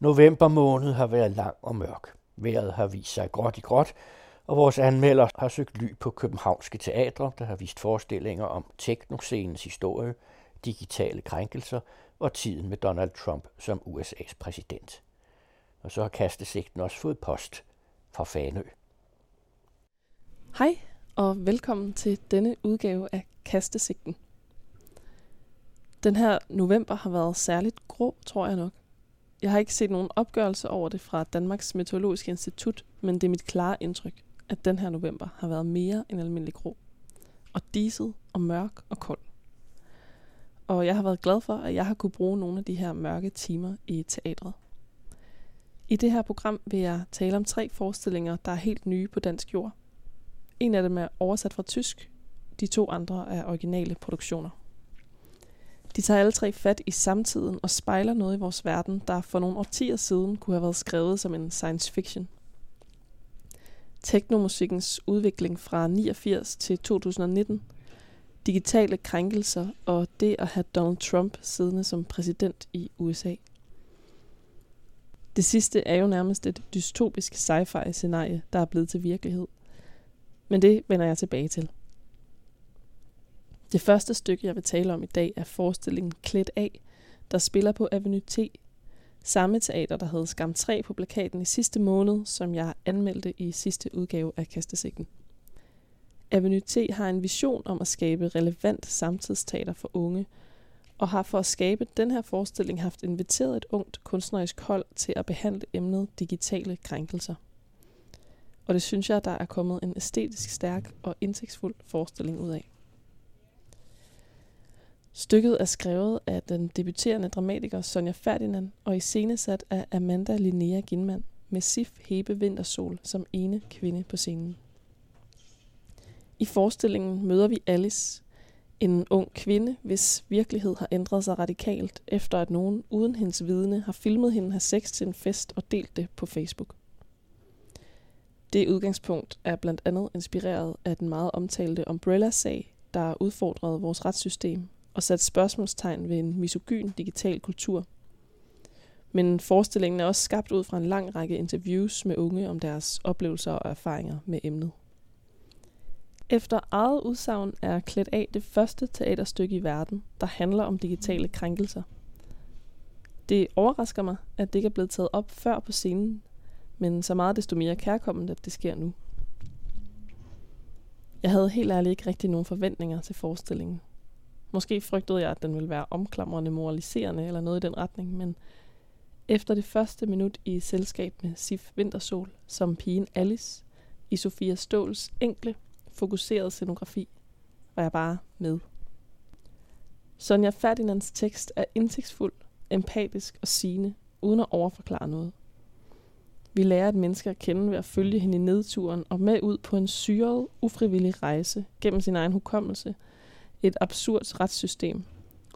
November måned har været lang og mørk. Vejret har vist sig gråt i gråt, og vores anmelder har søgt ly på københavnske teatre, der har vist forestillinger om teknoscenens historie, digitale krænkelser og tiden med Donald Trump som USA's præsident. Og så har kastesigten også fået post fra Fanø. Hej og velkommen til denne udgave af Kastesigten. Den her november har været særligt grå, tror jeg nok. Jeg har ikke set nogen opgørelse over det fra Danmarks Meteorologiske Institut, men det er mit klare indtryk, at den her november har været mere end almindelig grå. Og diset og mørk og kold. Og jeg har været glad for, at jeg har kunne bruge nogle af de her mørke timer i teatret. I det her program vil jeg tale om tre forestillinger, der er helt nye på dansk jord. En af dem er oversat fra tysk, de to andre er originale produktioner. De tager alle tre fat i samtiden og spejler noget i vores verden, der for nogle årtier siden kunne have været skrevet som en science fiction. Teknomusikkens udvikling fra 89 til 2019, digitale krænkelser og det at have Donald Trump siddende som præsident i USA. Det sidste er jo nærmest et dystopisk sci-fi scenarie, der er blevet til virkelighed. Men det vender jeg tilbage til. Det første stykke, jeg vil tale om i dag, er forestillingen Klædt af, der spiller på Avenue T. Samme teater, der havde Skam 3 på plakaten i sidste måned, som jeg anmeldte i sidste udgave af Kastesikken. Avenue T har en vision om at skabe relevant samtidsteater for unge, og har for at skabe den her forestilling haft inviteret et ungt kunstnerisk hold til at behandle emnet digitale krænkelser. Og det synes jeg, der er kommet en æstetisk stærk og indsigtsfuld forestilling ud af. Stykket er skrevet af den debuterende dramatiker Sonja Ferdinand og iscenesat af Amanda Linnea Ginman med Sif Hebe Vintersol som ene kvinde på scenen. I forestillingen møder vi Alice, en ung kvinde, hvis virkelighed har ændret sig radikalt, efter at nogen uden hendes vidne har filmet hende have sex til en fest og delt det på Facebook. Det udgangspunkt er blandt andet inspireret af den meget omtalte Umbrella-sag, der udfordrede vores retssystem og sat spørgsmålstegn ved en misogyn digital kultur. Men forestillingen er også skabt ud fra en lang række interviews med unge om deres oplevelser og erfaringer med emnet. Efter eget udsagn er Klædt af det første teaterstykke i verden, der handler om digitale krænkelser. Det overrasker mig, at det ikke er blevet taget op før på scenen, men så meget desto mere kærkomment, at det sker nu. Jeg havde helt ærligt ikke rigtig nogen forventninger til forestillingen. Måske frygtede jeg, at den ville være omklamrende moraliserende eller noget i den retning, men efter det første minut i selskab med Sif Vintersol som pigen Alice i Sofia Ståls enkle, fokuserede scenografi, var jeg bare med. Sonja Ferdinands tekst er indsigtsfuld, empatisk og sigende, uden at overforklare noget. Vi lærer et menneske at kende ved at følge hende i nedturen og med ud på en syret, ufrivillig rejse gennem sin egen hukommelse – et absurd retssystem,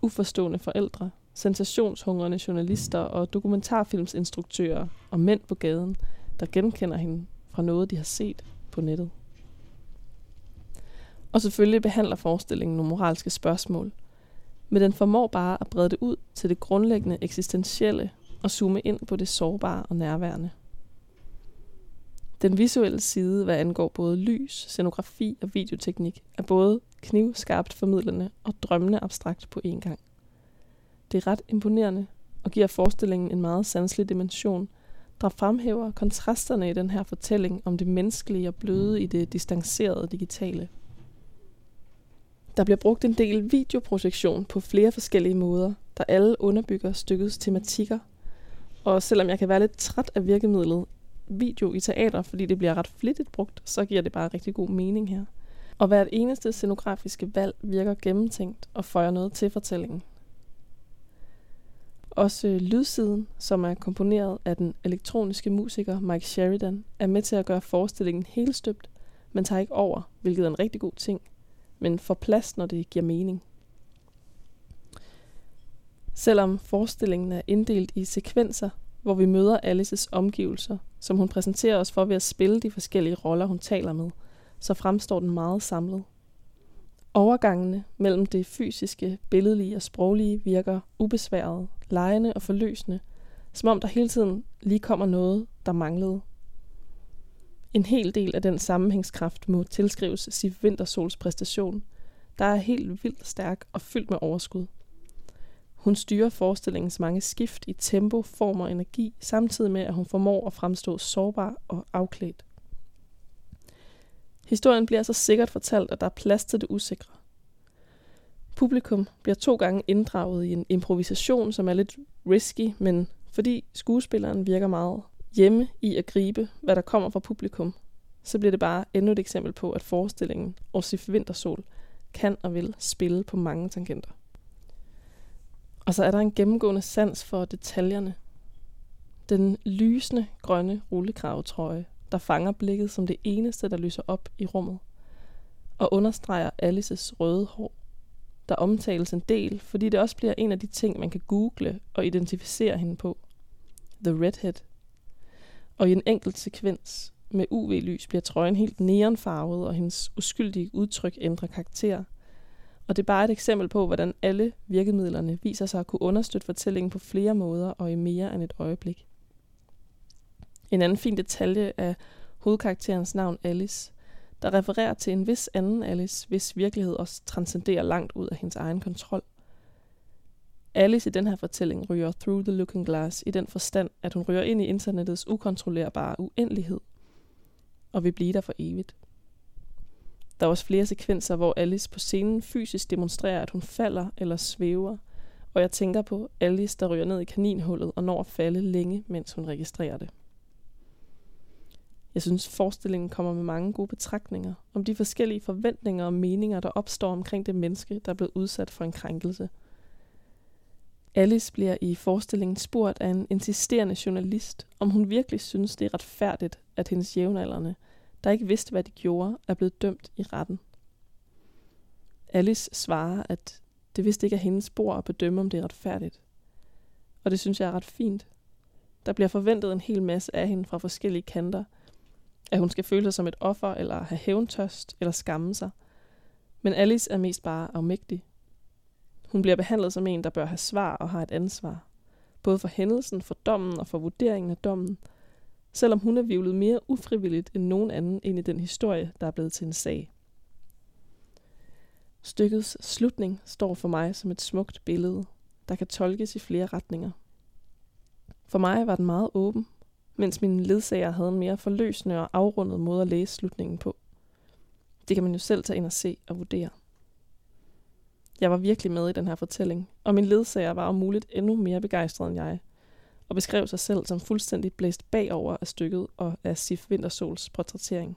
uforstående forældre, sensationshungrende journalister og dokumentarfilmsinstruktører og mænd på gaden, der genkender hende fra noget, de har set på nettet. Og selvfølgelig behandler forestillingen nogle moralske spørgsmål, men den formår bare at brede det ud til det grundlæggende eksistentielle og zoome ind på det sårbare og nærværende. Den visuelle side, hvad angår både lys, scenografi og videoteknik, er både knivskarpt formidlende og drømmende abstrakt på én gang. Det er ret imponerende og giver forestillingen en meget sanselig dimension, der fremhæver kontrasterne i den her fortælling om det menneskelige og bløde i det distancerede digitale. Der bliver brugt en del videoprojektion på flere forskellige måder, der alle underbygger stykkets tematikker. Og selvom jeg kan være lidt træt af virkemidlet video i teater, fordi det bliver ret flittigt brugt, så giver det bare rigtig god mening her. Og hvert eneste scenografiske valg virker gennemtænkt og føjer noget til fortællingen. Også lydsiden, som er komponeret af den elektroniske musiker Mike Sheridan, er med til at gøre forestillingen helt støbt, men tager ikke over, hvilket er en rigtig god ting, men får plads, når det giver mening. Selvom forestillingen er inddelt i sekvenser, hvor vi møder Alices omgivelser, som hun præsenterer os for ved at spille de forskellige roller, hun taler med, så fremstår den meget samlet. Overgangene mellem det fysiske, billedlige og sproglige virker ubesværet, lejende og forløsende, Som om der hele tiden lige kommer noget, der manglede. En hel del af den sammenhængskraft må tilskrives Sif Wintersols præstation, der er helt vildt stærk og fyldt med overskud. Hun styrer forestillingens mange skift i tempo, form og energi, samtidig med at hun formår at fremstå sårbar og afklædt. Historien bliver så sikkert fortalt, at der er plads til det usikre. Publikum bliver to gange inddraget i en improvisation, som er lidt risky, men fordi skuespilleren virker meget hjemme i at gribe, hvad der kommer fra publikum, så bliver det bare endnu et eksempel på, at forestillingen Orsif Vintersol kan og vil spille på mange tangenter. Og så er der en gennemgående sans for detaljerne. Den lysende grønne rullekravetrøje, der fanger blikket som det eneste, der lyser op i rummet, og understreger Alices røde hår, der omtales en del, fordi det også bliver en af de ting, man kan google og identificere hende på. The Redhead. Og i en enkelt sekvens med UV-lys bliver trøjen helt neonfarvet, og hendes uskyldige udtryk ændrer karakter. Og det er bare et eksempel på, hvordan alle virkemidlerne viser sig at kunne understøtte fortællingen på flere måder og i mere end et øjeblik. En anden fin detalje er hovedkarakterens navn Alice, der refererer til en vis anden Alice, hvis virkelighed også transcenderer langt ud af hendes egen kontrol. Alice i den her fortælling ryger through the looking glass i den forstand, at hun ryger ind i internettets ukontrollerbare uendelighed og vil blive der for evigt. Der er også flere sekvenser, hvor Alice på scenen fysisk demonstrerer, at hun falder eller svæver, og jeg tænker på Alice, der ryger ned i kaninhullet og når at falde længe, mens hun registrerer det. Jeg synes, forestillingen kommer med mange gode betragtninger om de forskellige forventninger og meninger, der opstår omkring det menneske, der er blevet udsat for en krænkelse. Alice bliver i forestillingen spurgt af en insisterende journalist, om hun virkelig synes, det er retfærdigt, at hendes jævnaldrende, der ikke vidste, hvad de gjorde, er blevet dømt i retten. Alice svarer, at det vist ikke er hendes spor at bedømme, om det er retfærdigt. Og det synes jeg er ret fint. Der bliver forventet en hel masse af hende fra forskellige kanter – at hun skal føle sig som et offer, eller have hævntørst, eller skamme sig. Men Alice er mest bare afmægtig. Hun bliver behandlet som en, der bør have svar og har et ansvar. Både for hændelsen, for dommen og for vurderingen af dommen. Selvom hun er vivlet mere ufrivilligt end nogen anden ind i den historie, der er blevet til en sag. Stykkets slutning står for mig som et smukt billede, der kan tolkes i flere retninger. For mig var den meget åben mens min ledsager havde en mere forløsende og afrundet måde at læse slutningen på. Det kan man jo selv tage ind og se og vurdere. Jeg var virkelig med i den her fortælling, og min ledsager var om muligt endnu mere begejstret end jeg, og beskrev sig selv som fuldstændig blæst bagover af stykket og af Sif Vintersols portrættering.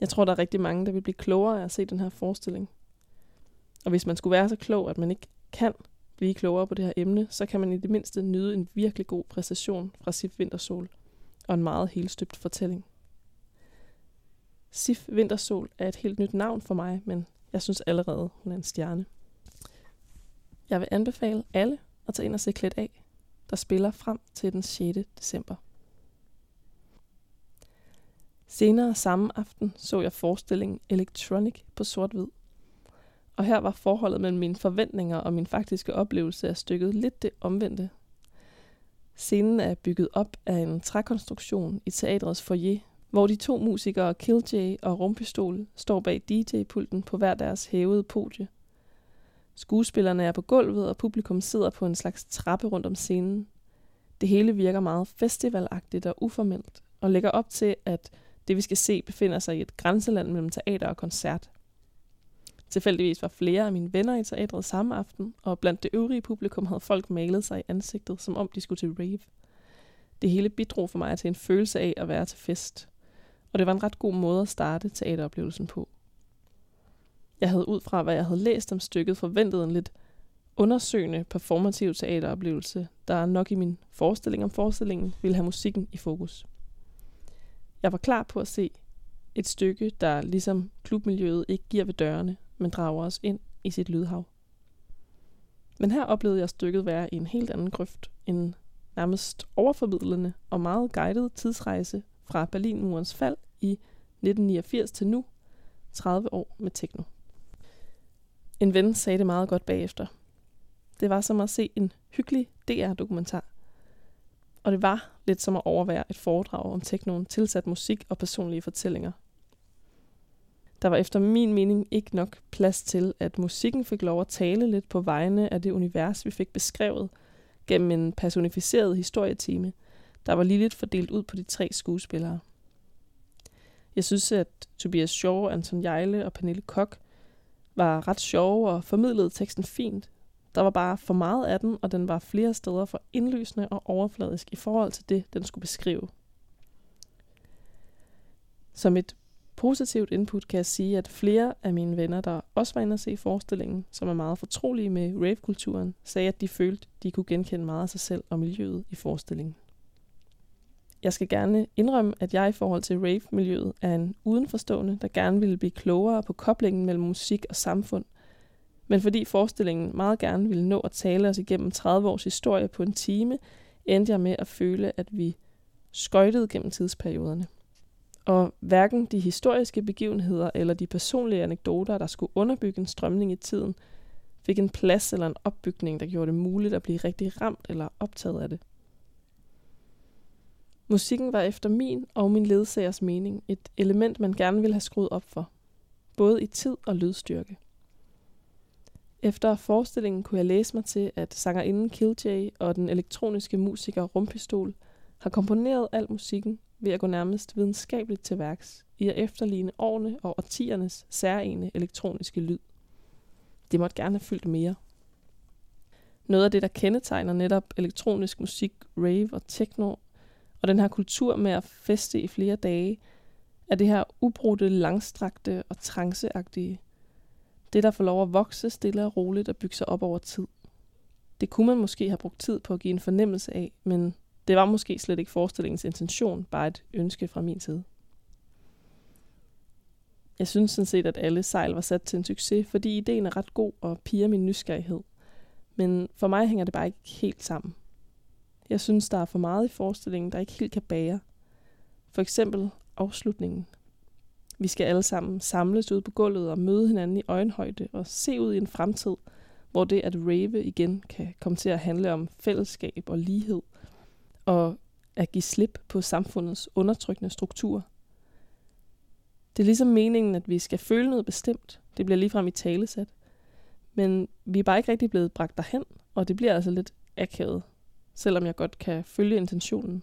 Jeg tror, der er rigtig mange, der vil blive klogere af at se den her forestilling. Og hvis man skulle være så klog, at man ikke kan blive klogere på det her emne, så kan man i det mindste nyde en virkelig god præstation fra Sif Vintersol og en meget helstøbt fortælling. Sif Vintersol er et helt nyt navn for mig, men jeg synes allerede, hun er en stjerne. Jeg vil anbefale alle at tage ind og se klædt af, der spiller frem til den 6. december. Senere samme aften så jeg forestillingen Electronic på sort-hvid – og her var forholdet mellem mine forventninger og min faktiske oplevelse af stykket lidt det omvendte. Scenen er bygget op af en trækonstruktion i teatrets foyer, hvor de to musikere Killjay og Rumpistol står bag DJ-pulten på hver deres hævede podie. Skuespillerne er på gulvet, og publikum sidder på en slags trappe rundt om scenen. Det hele virker meget festivalagtigt og uformelt, og lægger op til, at det vi skal se befinder sig i et grænseland mellem teater og koncert. Tilfældigvis var flere af mine venner i teatret samme aften, og blandt det øvrige publikum havde folk malet sig i ansigtet, som om de skulle til rave. Det hele bidrog for mig til en følelse af at være til fest, og det var en ret god måde at starte teateroplevelsen på. Jeg havde ud fra, hvad jeg havde læst om stykket, forventet en lidt undersøgende performativ teateroplevelse, der nok i min forestilling om forestillingen ville have musikken i fokus. Jeg var klar på at se et stykke, der ligesom klubmiljøet ikke giver ved dørene, men drager os ind i sit lydhav. Men her oplevede jeg stykket være i en helt anden grøft, en nærmest overformidlende og meget guidet tidsrejse fra Berlinmurens fald i 1989 til nu, 30 år med techno. En ven sagde det meget godt bagefter. Det var som at se en hyggelig DR-dokumentar. og det var lidt som at overvære et foredrag om teknoen tilsat musik og personlige fortællinger. Der var efter min mening ikke nok plads til, at musikken fik lov at tale lidt på vegne af det univers, vi fik beskrevet gennem en personificeret historietime, der var lige lidt fordelt ud på de tre skuespillere. Jeg synes, at Tobias Shaw, Anton Jejle og Pernille Kok var ret sjove og formidlede teksten fint. Der var bare for meget af den, og den var flere steder for indlysende og overfladisk i forhold til det, den skulle beskrive. Som et positivt input kan jeg sige, at flere af mine venner, der også var inde at se forestillingen, som er meget fortrolige med ravekulturen, sagde, at de følte, de kunne genkende meget af sig selv og miljøet i forestillingen. Jeg skal gerne indrømme, at jeg i forhold til rave-miljøet er en udenforstående, der gerne ville blive klogere på koblingen mellem musik og samfund. Men fordi forestillingen meget gerne ville nå at tale os igennem 30 års historie på en time, endte jeg med at føle, at vi skøjtede gennem tidsperioderne. Og hverken de historiske begivenheder eller de personlige anekdoter, der skulle underbygge en strømning i tiden, fik en plads eller en opbygning, der gjorde det muligt at blive rigtig ramt eller optaget af det. Musikken var efter min og min ledsagers mening et element, man gerne ville have skruet op for, både i tid og lydstyrke. Efter forestillingen kunne jeg læse mig til, at sangerinden Killjay og den elektroniske musiker Rumpistol har komponeret al musikken ved at gå nærmest videnskabeligt til værks i at efterligne årene og årtiernes særlige elektroniske lyd. Det måtte gerne have fyldt mere. Noget af det, der kendetegner netop elektronisk musik, rave og techno, og den her kultur med at feste i flere dage, er det her ubrudte, langstrakte og tranceagtige. Det, der får lov at vokse stille og roligt og bygge sig op over tid. Det kunne man måske have brugt tid på at give en fornemmelse af, men det var måske slet ikke forestillingens intention, bare et ønske fra min side. Jeg synes sådan set, at alle sejl var sat til en succes, fordi ideen er ret god og piger min nysgerrighed. Men for mig hænger det bare ikke helt sammen. Jeg synes, der er for meget i forestillingen, der ikke helt kan bære. For eksempel afslutningen. Vi skal alle sammen samles ud på gulvet og møde hinanden i øjenhøjde og se ud i en fremtid, hvor det at rave igen kan komme til at handle om fællesskab og lighed, og at give slip på samfundets undertrykkende struktur. Det er ligesom meningen, at vi skal føle noget bestemt. Det bliver ligefrem i talesæt. Men vi er bare ikke rigtig blevet bragt derhen, og det bliver altså lidt akavet, selvom jeg godt kan følge intentionen.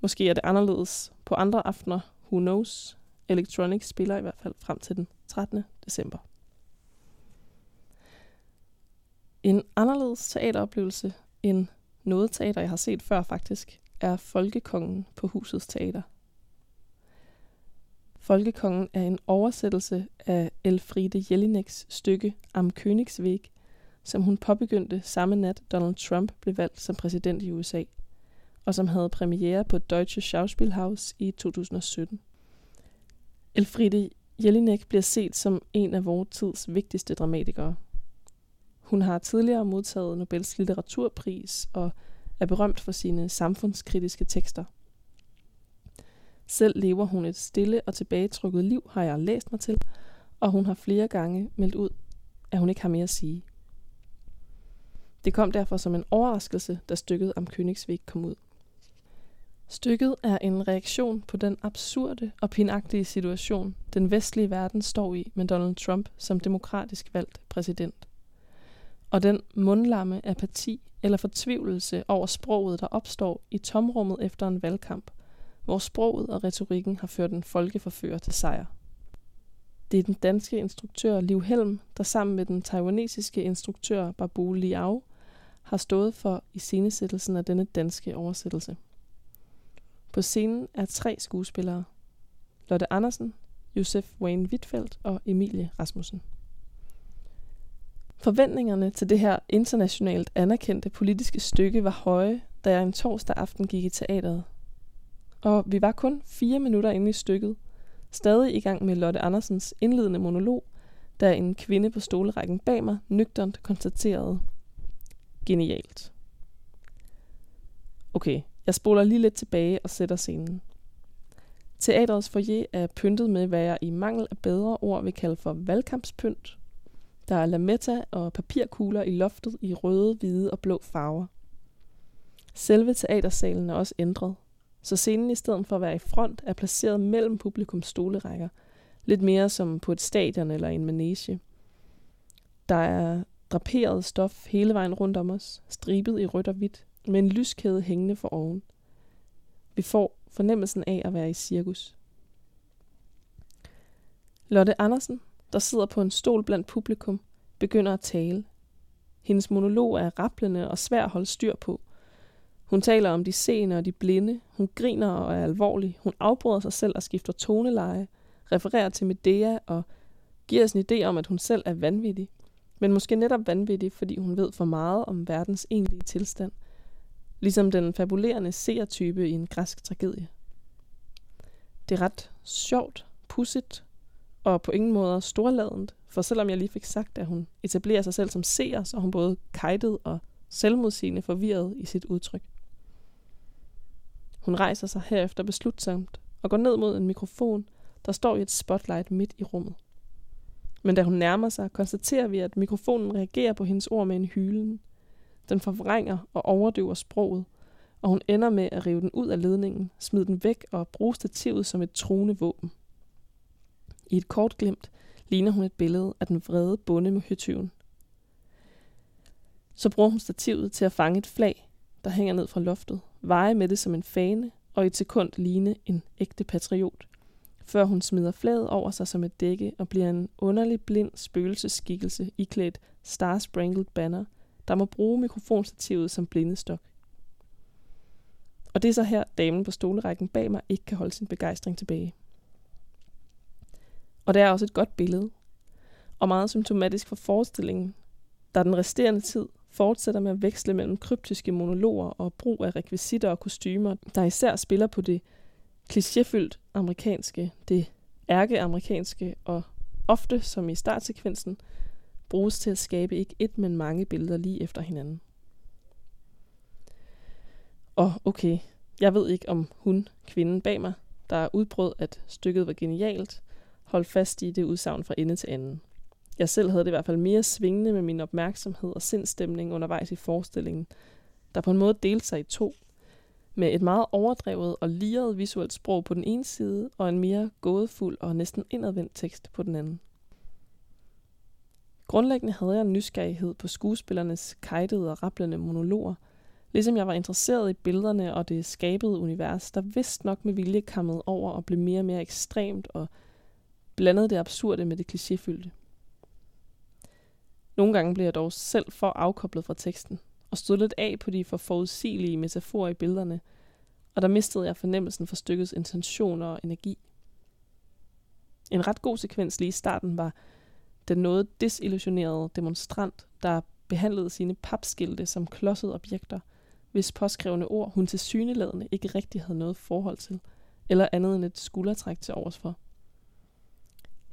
Måske er det anderledes på andre aftener, who knows. Electronic spiller i hvert fald frem til den 13. december. En anderledes teateroplevelse end noget teater, jeg har set før faktisk, er Folkekongen på Husets Teater. Folkekongen er en oversættelse af Elfriede Jelineks stykke Am Königsweg, som hun påbegyndte samme nat Donald Trump blev valgt som præsident i USA, og som havde premiere på Deutsche Schauspielhaus i 2017. Elfriede Jelinek bliver set som en af vores tids vigtigste dramatikere – hun har tidligere modtaget Nobels litteraturpris og er berømt for sine samfundskritiske tekster. Selv lever hun et stille og tilbagetrukket liv, har jeg læst mig til, og hun har flere gange meldt ud, at hun ikke har mere at sige. Det kom derfor som en overraskelse, da stykket om Königsweg kom ud. Stykket er en reaktion på den absurde og pinagtige situation, den vestlige verden står i med Donald Trump som demokratisk valgt præsident og den mundlamme apati eller fortvivlelse over sproget, der opstår i tomrummet efter en valgkamp, hvor sproget og retorikken har ført en folkeforfører til sejr. Det er den danske instruktør Liv Helm, der sammen med den taiwanesiske instruktør Babu Liao har stået for iscenesættelsen af denne danske oversættelse. På scenen er tre skuespillere. Lotte Andersen, Josef Wayne Wittfeldt og Emilie Rasmussen. Forventningerne til det her internationalt anerkendte politiske stykke var høje, da jeg en torsdag aften gik i teateret. Og vi var kun fire minutter inde i stykket, stadig i gang med Lotte Andersens indledende monolog, da en kvinde på stolerækken bag mig nøgternt konstaterede. Genialt. Okay, jeg spoler lige lidt tilbage og sætter scenen. Teatrets foyer er pyntet med, hvad jeg i mangel af bedre ord vil kalde for valgkampspynt, der er lametta og papirkugler i loftet i røde, hvide og blå farver. Selve teatersalen er også ændret, så scenen i stedet for at være i front er placeret mellem publikums stolerækker, lidt mere som på et stadion eller en manege. Der er draperet stof hele vejen rundt om os, stribet i rødt og hvidt, med en lyskæde hængende for oven. Vi får fornemmelsen af at være i cirkus. Lotte Andersen, der sidder på en stol blandt publikum, begynder at tale. Hendes monolog er rapplende og svær at holde styr på. Hun taler om de seende og de blinde. Hun griner og er alvorlig. Hun afbryder sig selv og skifter toneleje, refererer til Medea og giver os en idé om, at hun selv er vanvittig. Men måske netop vanvittig, fordi hun ved for meget om verdens egentlige tilstand. Ligesom den fabulerende seertype i en græsk tragedie. Det er ret sjovt, pudsigt og på ingen måde storladent, for selvom jeg lige fik sagt, at hun etablerer sig selv som seer, så er hun både kajtet og selvmodsigende forvirret i sit udtryk. Hun rejser sig herefter beslutsomt og går ned mod en mikrofon, der står i et spotlight midt i rummet. Men da hun nærmer sig, konstaterer vi, at mikrofonen reagerer på hendes ord med en hylen. Den forvrænger og overdøver sproget, og hun ender med at rive den ud af ledningen, smide den væk og bruge stativet som et truende våben. I et kort glimt ligner hun et billede af den vrede bonde med høtyven. Så bruger hun stativet til at fange et flag, der hænger ned fra loftet, veje med det som en fane og i et sekund ligne en ægte patriot, før hun smider flaget over sig som et dække og bliver en underlig blind spøgelseskikkelse iklædt Star Sprangled Banner, der må bruge mikrofonstativet som blindestok. Og det er så her, damen på stolerækken bag mig ikke kan holde sin begejstring tilbage. Og det er også et godt billede, og meget symptomatisk for forestillingen, der den resterende tid fortsætter med at veksle mellem kryptiske monologer og brug af rekvisitter og kostymer, der især spiller på det klichéfyldt amerikanske, det ærkeamerikanske og ofte, som i startsekvensen, bruges til at skabe ikke et, men mange billeder lige efter hinanden. Og okay, jeg ved ikke om hun, kvinden bag mig, der udbrød, at stykket var genialt, holdt fast i det udsagn fra ende til anden. Jeg selv havde det i hvert fald mere svingende med min opmærksomhed og sindstemning undervejs i forestillingen, der på en måde delte sig i to, med et meget overdrevet og liret visuelt sprog på den ene side, og en mere gådefuld og næsten indadvendt tekst på den anden. Grundlæggende havde jeg en nysgerrighed på skuespillernes kajtede og rapplende monologer, ligesom jeg var interesseret i billederne og det skabede univers, der vist nok med vilje kammede over og blev mere og mere ekstremt og blandede det absurde med det klichéfyldte. Nogle gange blev jeg dog selv for afkoblet fra teksten, og stod lidt af på de for forudsigelige metaforer i billederne, og der mistede jeg fornemmelsen for stykkets intentioner og energi. En ret god sekvens lige i starten var den noget desillusionerede demonstrant, der behandlede sine papskilte som klodsede objekter, hvis påskrevne ord hun til syneladende ikke rigtig havde noget forhold til, eller andet end et skuldertræk til overs for.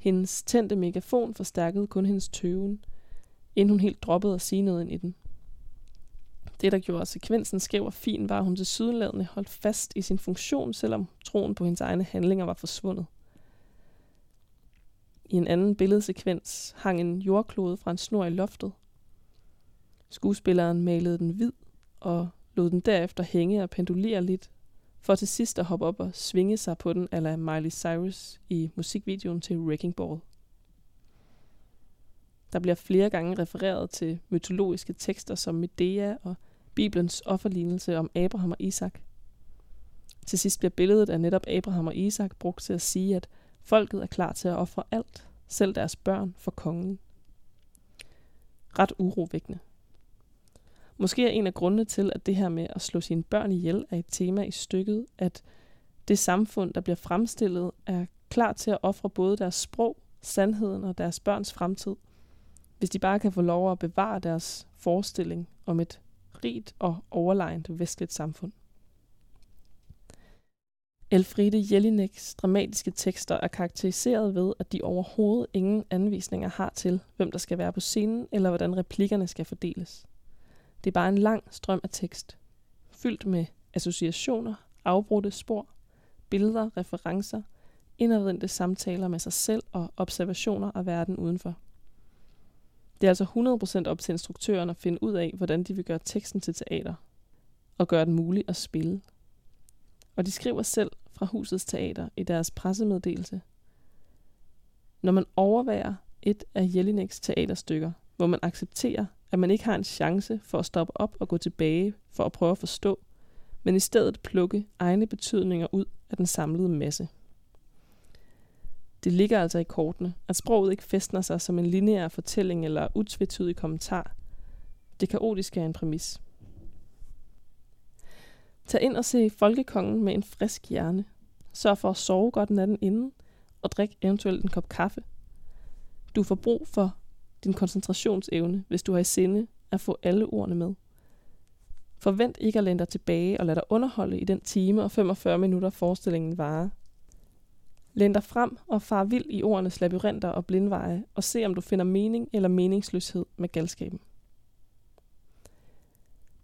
Hendes tændte megafon forstærkede kun hendes tøven, inden hun helt droppede at sige noget ind i den. Det, der gjorde sekvensen skæv og fin, var, at hun til sydenladende holdt fast i sin funktion, selvom troen på hendes egne handlinger var forsvundet. I en anden billedsekvens hang en jordklode fra en snor i loftet. Skuespilleren malede den hvid og lod den derefter hænge og pendulere lidt, for til sidst at hoppe op og svinge sig på den ala Miley Cyrus i musikvideoen til Wrecking Ball. Der bliver flere gange refereret til mytologiske tekster som Medea og Bibelens offerlignelse om Abraham og Isak. Til sidst bliver billedet af netop Abraham og Isak brugt til at sige, at folket er klar til at ofre alt, selv deres børn, for kongen. Ret urovækkende. Måske er en af grundene til, at det her med at slå sine børn ihjel er et tema i stykket, at det samfund, der bliver fremstillet, er klar til at ofre både deres sprog, sandheden og deres børns fremtid, hvis de bare kan få lov at bevare deres forestilling om et rigt og overlegent vestligt samfund. Elfriede Jelineks dramatiske tekster er karakteriseret ved, at de overhovedet ingen anvisninger har til, hvem der skal være på scenen, eller hvordan replikkerne skal fordeles. Det er bare en lang strøm af tekst, fyldt med associationer, afbrudte spor, billeder, referencer, indadvendte samtaler med sig selv og observationer af verden udenfor. Det er altså 100% op til instruktøren at finde ud af, hvordan de vil gøre teksten til teater. og gøre den mulig at spille. Og de skriver selv fra Husets Teater i deres pressemeddelelse. Når man overværer et af Jelineks teaterstykker, hvor man accepterer, at man ikke har en chance for at stoppe op og gå tilbage for at prøve at forstå, men i stedet plukke egne betydninger ud af den samlede masse. Det ligger altså i kortene, at sproget ikke festner sig som en lineær fortælling eller utvetydig kommentar. Det kaotiske er en præmis. Tag ind og se Folkekongen med en frisk hjerne. Sørg for at sove godt natten inden, og drik eventuelt en kop kaffe. Du får brug for din koncentrationsevne, hvis du har i sinde at få alle ordene med. Forvent ikke at læne dig tilbage og lade dig underholde i den time og 45 minutter forestillingen varer. Læn dig frem og far vild i ordenes labyrinter og blindveje, og se om du finder mening eller meningsløshed med galskaben.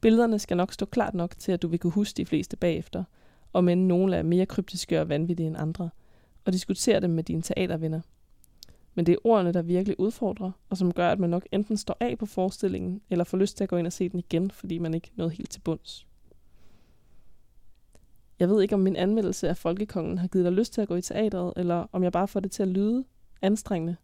Billederne skal nok stå klart nok til, at du vil kunne huske de fleste bagefter, og men nogle er mere kryptiske og vanvittige end andre, og diskutere dem med dine teatervenner. Men det er ordene, der virkelig udfordrer, og som gør, at man nok enten står af på forestillingen, eller får lyst til at gå ind og se den igen, fordi man ikke nåede helt til bunds. Jeg ved ikke, om min anmeldelse af Folkekongen har givet dig lyst til at gå i teatret, eller om jeg bare får det til at lyde anstrengende.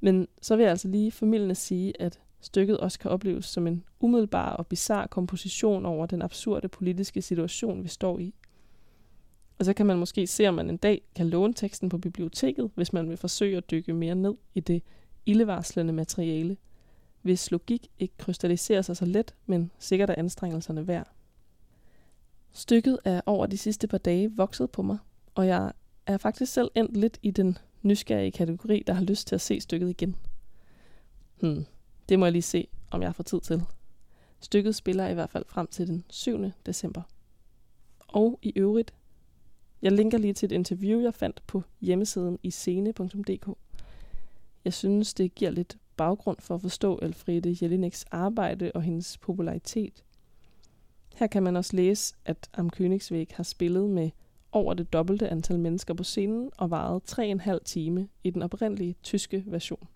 Men så vil jeg altså lige formidlende sige, at stykket også kan opleves som en umiddelbar og bizarre komposition over den absurde politiske situation, vi står i. Og så kan man måske se, om man en dag kan låne teksten på biblioteket, hvis man vil forsøge at dykke mere ned i det ildevarslende materiale, hvis logik ikke krystalliserer sig så let, men sikkert er anstrengelserne værd. Stykket er over de sidste par dage vokset på mig, og jeg er faktisk selv endt lidt i den nysgerrige kategori, der har lyst til at se stykket igen. Hmm, det må jeg lige se, om jeg får tid til. Stykket spiller i hvert fald frem til den 7. december. Og i øvrigt, jeg linker lige til et interview, jeg fandt på hjemmesiden i scene.dk. Jeg synes, det giver lidt baggrund for at forstå Elfriede Jelineks arbejde og hendes popularitet. Her kan man også læse, at Am Königsweg har spillet med over det dobbelte antal mennesker på scenen og varet 3,5 time i den oprindelige tyske version.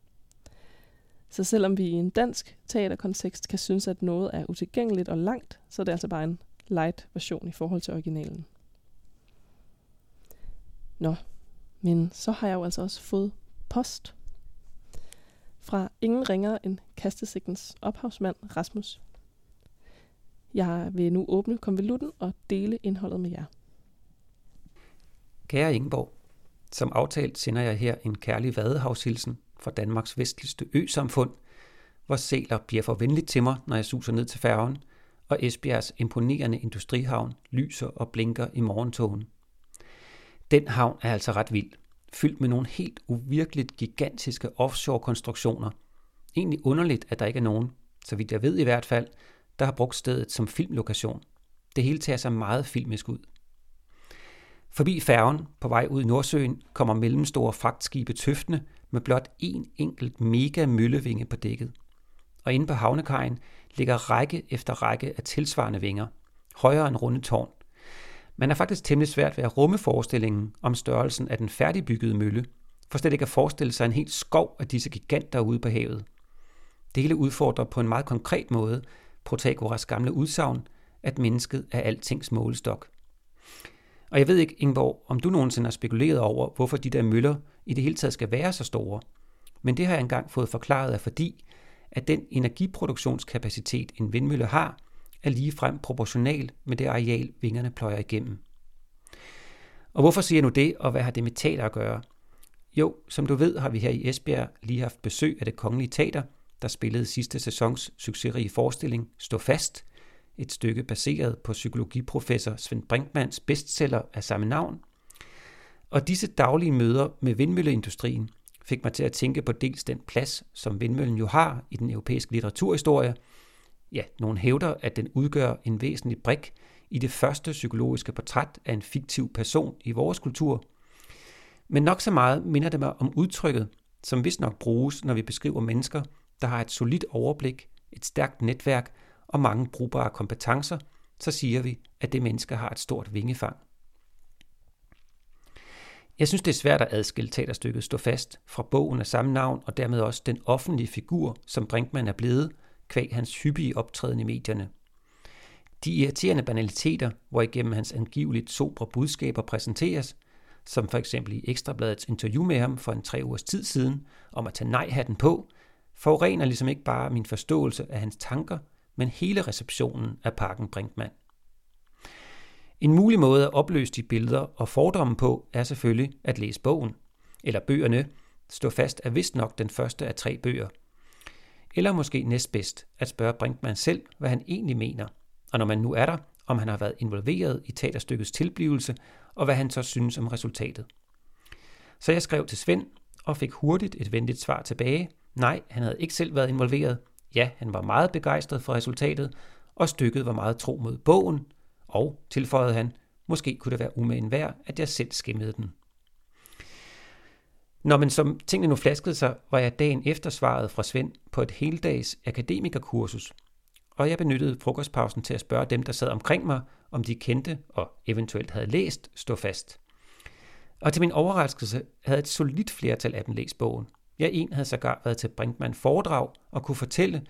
Så selvom vi i en dansk teaterkontekst kan synes, at noget er utilgængeligt og langt, så er det altså bare en light version i forhold til originalen. Nå, men så har jeg jo altså også fået post fra ingen ringer end kastesigtens ophavsmand Rasmus. Jeg vil nu åbne konvolutten og dele indholdet med jer. Kære Ingeborg, som aftalt sender jeg her en kærlig vadehavshilsen fra Danmarks vestligste ø-samfund, hvor sæler bliver for venligt til mig, når jeg suser ned til færgen, og Esbjergs imponerende industrihavn lyser og blinker i morgentogen. Den havn er altså ret vild, fyldt med nogle helt uvirkeligt gigantiske offshore-konstruktioner. Egentlig underligt, at der ikke er nogen, så vidt jeg ved i hvert fald, der har brugt stedet som filmlokation. Det hele tager sig meget filmisk ud. Forbi færgen på vej ud i Nordsøen kommer mellemstore fragtskibe tøftende med blot én enkelt mega møllevinge på dækket. Og inde på havnekajen ligger række efter række af tilsvarende vinger, højere end runde tårn. Man er faktisk temmelig svært ved at rumme forestillingen om størrelsen af den færdigbyggede mølle, for slet ikke at forestille sig en helt skov af disse giganter ude på havet. Det hele udfordrer på en meget konkret måde Protagoras gamle udsagn, at mennesket er altings målestok. Og jeg ved ikke, Ingeborg, om du nogensinde har spekuleret over, hvorfor de der møller i det hele taget skal være så store. Men det har jeg engang fået forklaret af fordi, at den energiproduktionskapacitet, en vindmølle har, er ligefrem proportional med det areal, vingerne pløjer igennem. Og hvorfor siger jeg nu det, og hvad har det med teater at gøre? Jo, som du ved, har vi her i Esbjerg lige haft besøg af det kongelige teater, der spillede sidste sæsons succesrige forestilling Stå fast, et stykke baseret på psykologiprofessor Svend Brinkmans bestseller af samme navn. Og disse daglige møder med vindmølleindustrien fik mig til at tænke på dels den plads, som vindmøllen jo har i den europæiske litteraturhistorie. Ja, nogen hævder, at den udgør en væsentlig brik i det første psykologiske portræt af en fiktiv person i vores kultur. Men nok så meget minder det mig om udtrykket, som vist nok bruges, når vi beskriver mennesker, der har et solidt overblik, et stærkt netværk og mange brugbare kompetencer, så siger vi, at det menneske har et stort vingefang. Jeg synes, det er svært at adskille teaterstykket Stå fast fra bogen af samme navn og dermed også den offentlige figur, som Brinkmann er blevet, kvæg hans hyppige optræden i medierne. De irriterende banaliteter, hvor igennem hans angiveligt sobre budskaber præsenteres, som for eksempel i Ekstrabladets interview med ham for en tre ugers tid siden, om at tage nej-hatten på, forurener ligesom ikke bare min forståelse af hans tanker, men hele receptionen af Parken Brinkmann. En mulig måde at opløse de billeder og fordomme på er selvfølgelig at læse bogen, eller bøgerne, stå fast er vist nok den første af tre bøger. Eller måske næstbedst at spørge Brinkmann selv, hvad han egentlig mener, og når man nu er der, om han har været involveret i teaterstykkets tilblivelse, og hvad han så synes om resultatet. Så jeg skrev til Svend og fik hurtigt et venligt svar tilbage. Nej, han havde ikke selv været involveret. Ja, han var meget begejstret for resultatet, og stykket var meget tro mod bogen, og, tilføjede han, måske kunne det være umagen værd, at jeg selv skimmede den. Når man som tingene nu flaskede sig, var jeg dagen efter svaret fra Svend på et heldags akademikerkursus, og jeg benyttede frokostpausen til at spørge dem, der sad omkring mig, om de kendte og eventuelt havde læst Stå fast. Og til min overraskelse havde et solidt flertal af dem læst bogen. Jeg en havde sågar været til Brinkmann foredrag og kunne fortælle,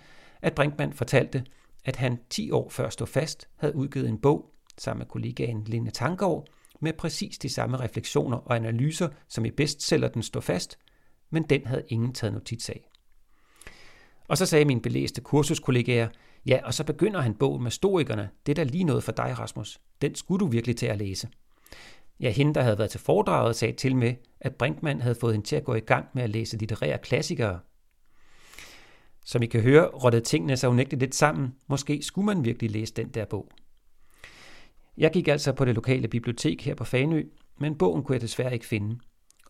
at Brinkmann fortalte, at han 10 år før Stå fast havde udgivet en bog sammen med kollegaen Lene Tankgaard med præcis de samme refleksioner og analyser, som i bestseller den står fast, men den havde ingen taget notits af. Og så sagde min belæste kursuskollegaer, ja, og så begynder han bogen med stoikerne. Det er da lige noget for dig, Rasmus. Den skulle du virkelig til at læse. Ja, hende, der havde været til foredraget, sagde til med, at Brinkmann havde fået hende til at gå i gang med at læse litterære klassikere. Som I kan høre, rottede tingene sig unægteligt lidt sammen. Måske skulle man virkelig læse den der bog. Jeg gik altså på det lokale bibliotek her på Fanø, men bogen kunne jeg desværre ikke finde.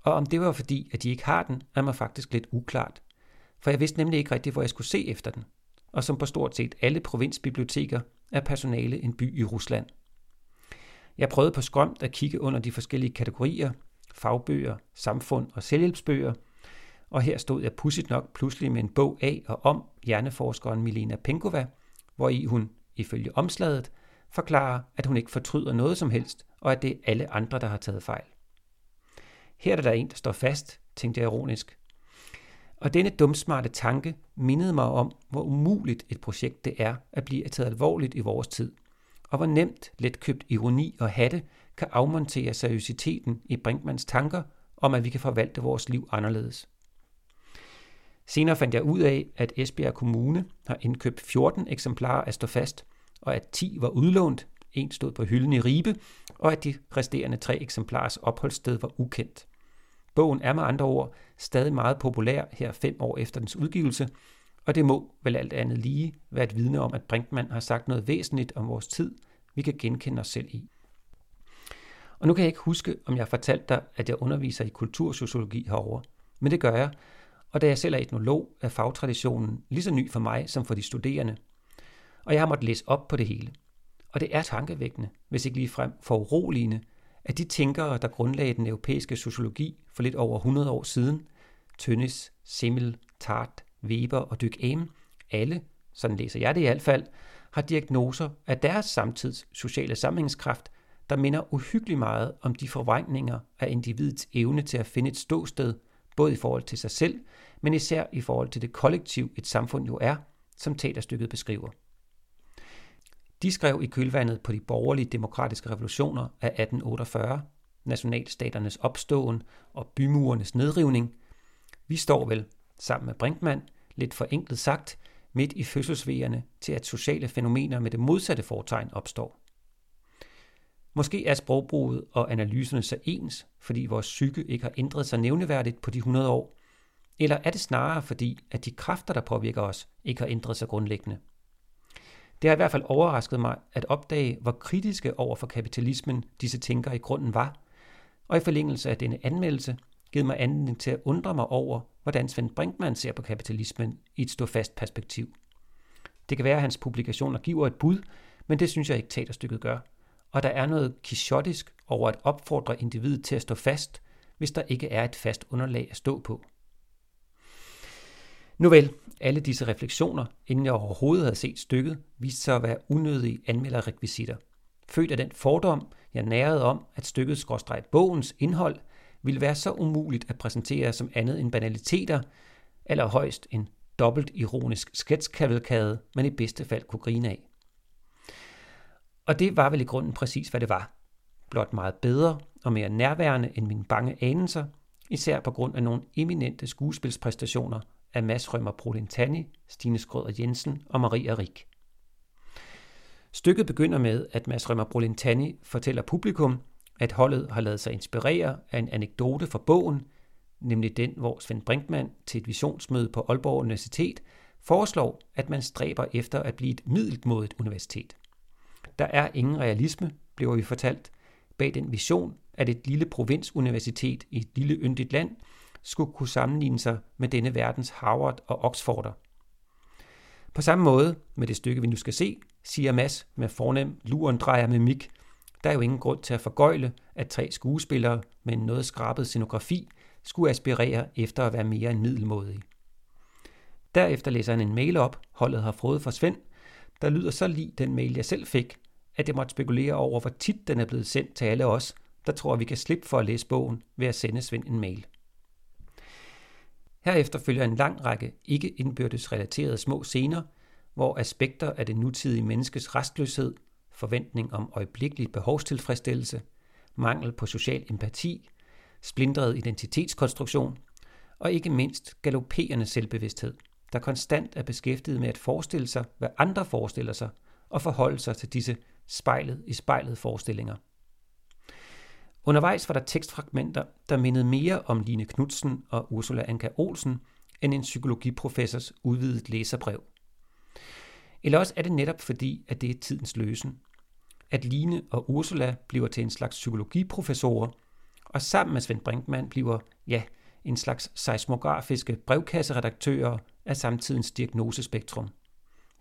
Og om det var fordi, at de ikke har den, er mig faktisk lidt uklart. For jeg vidste nemlig ikke rigtigt, hvor jeg skulle se efter den. Og som på stort set alle provinsbiblioteker, er personale en by i Rusland. Jeg prøvede på skrømt at kigge under de forskellige kategorier, fagbøger, samfund og selvhjælpsbøger, og her stod jeg pudsigt nok pludselig med en bog af og om hjerneforskeren Milena Penkova, hvor i hun, ifølge omslaget, forklarer, at hun ikke fortryder noget som helst, og at det er alle andre, der har taget fejl. Her er der en, der står fast, tænkte jeg ironisk. Og denne dumsmarte tanke mindede mig om, hvor umuligt et projekt det er at blive taget alvorligt i vores tid, og hvor nemt letkøbt ironi og hatte kan afmontere seriøsiteten i Brinkmans tanker om, at vi kan forvalte vores liv anderledes. Senere fandt jeg ud af, at Esbjerg Kommune har indkøbt 14 eksemplarer af Stå Fast, og at 10 var udlånt, en stod på hylden i Ribe, og at de resterende tre eksemplars opholdssted var ukendt. Bogen er med andre ord stadig meget populær her fem år efter dens udgivelse, og det må vel alt andet lige være et vidne om, at Brinkmann har sagt noget væsentligt om vores tid, vi kan genkende os selv i. Og nu kan jeg ikke huske, om jeg har fortalt dig, at jeg underviser i kultursociologi herover, men det gør jeg, og da jeg selv er etnolog, er fagtraditionen lige så ny for mig som for de studerende – og jeg har måttet læse op på det hele. Og det er tankevækkende, hvis ikke ligefrem foruroligende, at de tænkere, der grundlagde den europæiske sociologi for lidt over 100 år siden, Tønnes, Simmel, Tart, Weber og Dyk Aim, alle, sådan læser jeg det i hvert fald, har diagnoser af deres samtids sociale sammenhængskraft, der minder uhyggeligt meget om de forvrængninger af individets evne til at finde et ståsted, både i forhold til sig selv, men især i forhold til det kollektiv, et samfund jo er, som teaterstykket beskriver. De skrev i kølvandet på de borgerlige demokratiske revolutioner af 1848, nationalstaternes opståen og bymurenes nedrivning. Vi står vel, sammen med Brinkmann, lidt forenklet sagt, midt i fødselsvejerne til at sociale fænomener med det modsatte fortegn opstår. Måske er sprogbruget og analyserne så ens, fordi vores psyke ikke har ændret sig nævneværdigt på de 100 år, eller er det snarere fordi, at de kræfter, der påvirker os, ikke har ændret sig grundlæggende? Det har i hvert fald overrasket mig at opdage, hvor kritiske over for kapitalismen disse tænkere i grunden var, og i forlængelse af denne anmeldelse givet mig anledning til at undre mig over, hvordan Svend Brinkmann ser på kapitalismen i et ståfast perspektiv. Det kan være, at hans publikationer giver et bud, men det synes jeg ikke teaterstykket gør. Og der er noget kishotisk over at opfordre individet til at stå fast, hvis der ikke er et fast underlag at stå på. Nu vel, alle disse refleksioner, inden jeg overhovedet havde set stykket, viste sig at være unødige anmelderrekvisitter. Født af den fordom, jeg nærede om, at stykket skråstreget bogens indhold ville være så umuligt at præsentere som andet end banaliteter, eller højst en dobbelt ironisk sketskavalkade, man i bedste fald kunne grine af. Og det var vel i grunden præcis, hvad det var. Blot meget bedre og mere nærværende end mine bange anelser, især på grund af nogle eminente skuespilspræstationer af Mads Rømmer Prolintani, Stine Skrøder Jensen og Maria Rik. Stykket begynder med, at Mads Rømmer Brolintani fortæller publikum, at holdet har lavet sig inspirere af en anekdote fra bogen, nemlig den, hvor Svend Brinkmann til et visionsmøde på Aalborg Universitet foreslår, at man stræber efter at blive et middelmodigt universitet. Der er ingen realisme, bliver vi fortalt, bag den vision, at et lille provinsuniversitet i et lille yndigt land skulle kunne sammenligne sig med denne verdens Harvard og Oxforder. På samme måde med det stykke, vi nu skal se, siger Mads med fornem lurendrejer med mik. Der er jo ingen grund til at forgøjle, at tre skuespillere med en noget skrabet scenografi skulle aspirere efter at være mere end middelmådige. Derefter læser han en mail op, holdet har fået fra Svend, der lyder så lige den mail, jeg selv fik, at jeg måtte spekulere over, hvor tit den er blevet sendt til alle os, der tror, at vi kan slippe for at læse bogen ved at sende Svend en mail. Herefter følger en lang række ikke indbyrdes relaterede små scener, hvor aspekter af det nutidige menneskes restløshed, forventning om øjeblikkelig behovstilfredsstillelse, mangel på social empati, splindret identitetskonstruktion og ikke mindst galopperende selvbevidsthed, der konstant er beskæftiget med at forestille sig, hvad andre forestiller sig, og forholde sig til disse spejlet i spejlet forestillinger. Undervejs var der tekstfragmenter, der mindede mere om Line Knudsen og Ursula Anka Olsen end en psykologiprofessors udvidet læserbrev. Eller også er det netop fordi, at det er tidens løsen. At Line og Ursula bliver til en slags psykologiprofessorer, og sammen med Svend Brinkmann bliver, ja, en slags seismografiske brevkasseredaktører af samtidens diagnosespektrum.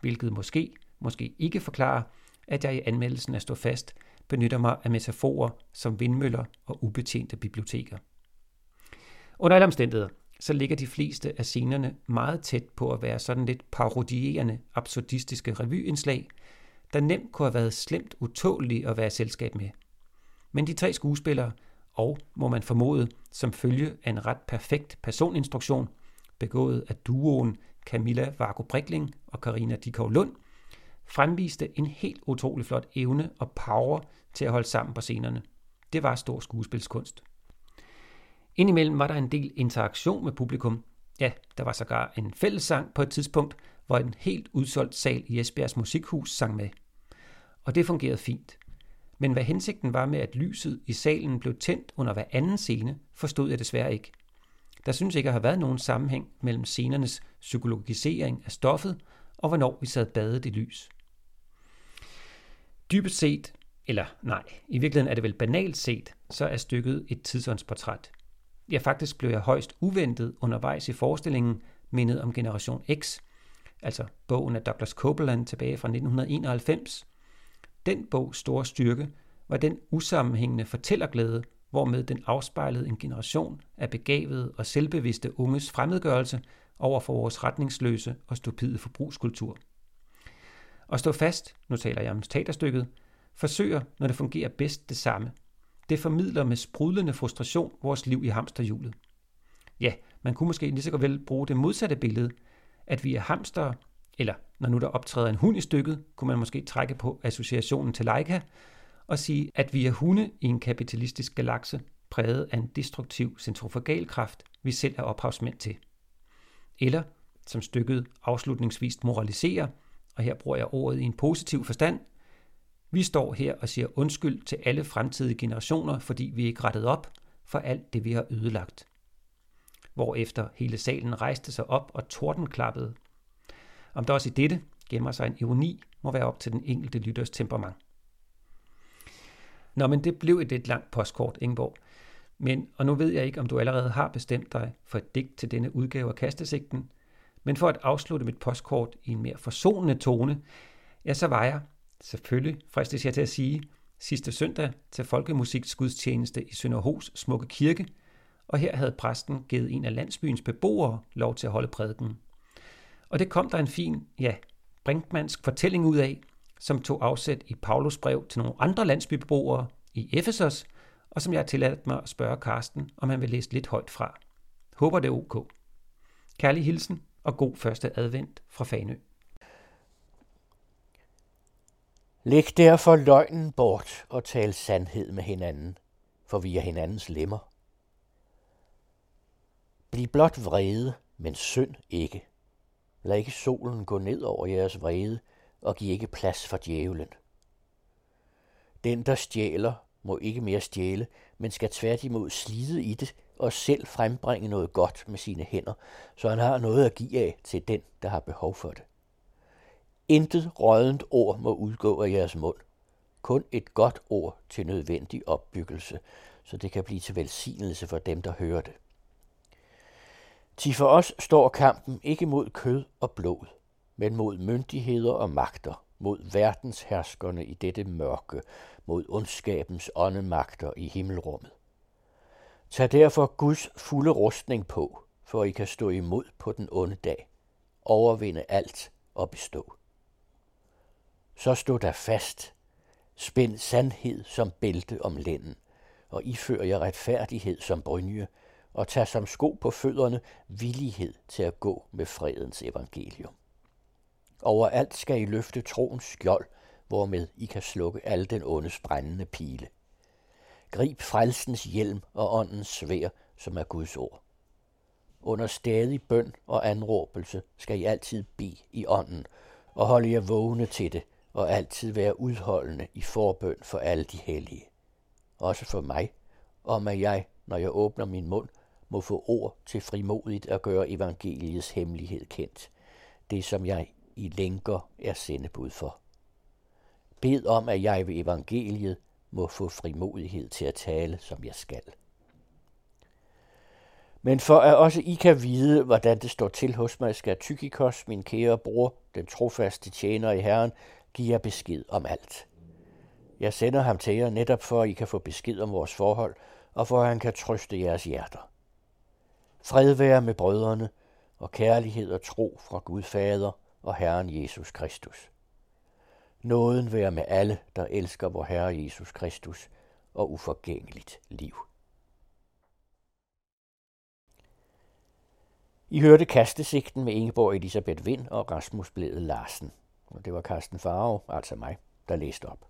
Hvilket måske, måske ikke forklarer, at jeg i anmeldelsen af Stå Fast benytter mig af metaforer som vindmøller og ubetjente biblioteker. Under alle omstændigheder, så ligger de fleste af scenerne meget tæt på at være sådan lidt parodierende, absurdistiske revyindslag, der nemt kunne have været slemt utålige at være selskab med. Men de tre skuespillere, og må man formode, som følge af en ret perfekt personinstruktion, begået af duoen Camilla Vargo Brikling og Karina Dikov Lund, fremviste en helt utrolig flot evne og power til at holde sammen på scenerne. Det var stor skuespilskunst. Indimellem var der en del interaktion med publikum. Ja, der var sågar en fællessang på et tidspunkt, hvor en helt udsolgt sal i Esbjergs Musikhus sang med. Og det fungerede fint. Men hvad hensigten var med, at lyset i salen blev tændt under hver anden scene, forstod jeg desværre ikke. Der synes ikke at have været nogen sammenhæng mellem scenernes psykologisering af stoffet og hvornår vi sad badet i lys. Dybest set, eller nej, i virkeligheden er det vel banalt set, så er stykket et tidsåndsportræt. Ja, faktisk blev jeg højst uventet undervejs i forestillingen mindet om Generation X, altså bogen af Douglas Copeland tilbage fra 1991. Den bogs store styrke var den usammenhængende fortællerglæde, hvormed den afspejlede en generation af begavede og selvbevidste unges fremmedgørelse over for vores retningsløse og stupide forbrugskultur. Og stå fast, nu taler jeg om teaterstykket, forsøger, når det fungerer bedst, det samme. Det formidler med sprudlende frustration vores liv i hamsterhjulet. Ja, man kunne måske lige så godt vel bruge det modsatte billede, at vi er hamstere, eller når nu der optræder en hund i stykket, kunne man måske trække på associationen til Leica, og sige, at vi er hunde i en kapitalistisk galakse, præget af en destruktiv centrifugalkraft, vi selv er ophavsmænd til. Eller, som stykket afslutningsvis moraliserer, og her bruger jeg ordet i en positiv forstand, vi står her og siger undskyld til alle fremtidige generationer, fordi vi ikke rettet op for alt det, vi har ødelagt. Hvorefter hele salen rejste sig op og tordenklappede. Om der også i dette gemmer sig en ironi, må være op til den enkelte lytters temperament. Nå, men det blev et lidt langt postkort, Ingeborg. Men, og nu ved jeg ikke, om du allerede har bestemt dig for et digt til denne udgave af Kastesigten, men for at afslutte mit postkort i en mere forsonende tone, ja, så var jeg, selvfølgelig fristes jeg til at sige, sidste søndag til folkemusiksgudstjeneste i Sønderhos smukke kirke, og her havde præsten givet en af landsbyens beboere lov til at holde prædiken. Og det kom der en fin, ja, brinkmansk fortælling ud af, som tog afsæt i Paulus brev til nogle andre landsbybeboere i Efesos, og som jeg har tilladt mig at spørge Karsten, om han vil læse lidt højt fra. Håber det er ok. Kærlig hilsen, og god første advent fra Fanø. Læg derfor løgnen bort og tal sandhed med hinanden, for vi er hinandens lemmer. Bliv blot vrede, men synd ikke. Lad ikke solen gå ned over jeres vrede, og giv ikke plads for djævlen. Den, der stjæler, må ikke mere stjæle, men skal tværtimod slide i det og selv frembringe noget godt med sine hænder, så han har noget at give af til den, der har behov for det. Intet rådent ord må udgå af jeres mund. Kun et godt ord til nødvendig opbyggelse, så det kan blive til velsignelse for dem, der hører det. Til for os står kampen ikke mod kød og blod, men mod myndigheder og magter, mod verdensherskerne i dette mørke, mod ondskabens åndemagter i himmelrummet. Tag derfor Guds fulde rustning på, for I kan stå imod på den onde dag, overvinde alt og bestå. Så stå der fast, spænd sandhed som bælte om lænden, og ifør jer retfærdighed som brynje, og tag som sko på fødderne villighed til at gå med fredens evangelium. Overalt skal I løfte troens skjold, hvormed I kan slukke al den ondes brændende pile. Grib frelsens hjelm og åndens svær, som er Guds ord. Under stadig bøn og anråbelse skal I altid bede i ånden, og holde jer vågne til det, og altid være udholdende i forbøn for alle de hellige. Også for mig, om at jeg, når jeg åbner min mund, må få ord til frimodigt at gøre evangeliets hemmelighed kendt. Det, som jeg i lænker er sendebud for. Bed om, at jeg ved evangeliet må få frimodighed til at tale, som jeg skal. Men for at også I kan vide, hvordan det står til hos mig, skal Tykikos, min kære bror, den trofaste tjener i Herren, give jer besked om alt. Jeg sender ham til jer netop for, at I kan få besked om vores forhold, og for at han kan trøste jeres hjerter. Fred være med brødrene, og kærlighed og tro fra Gud Fader og Herren Jesus Kristus. Nåden være med alle, der elsker vor Herre Jesus Kristus og uforgængeligt liv. I hørte kastesigten med Ingeborg Elisabeth Vind og Rasmus Blæde Larsen. Og det var Carsten Farve, altså mig, der læste op.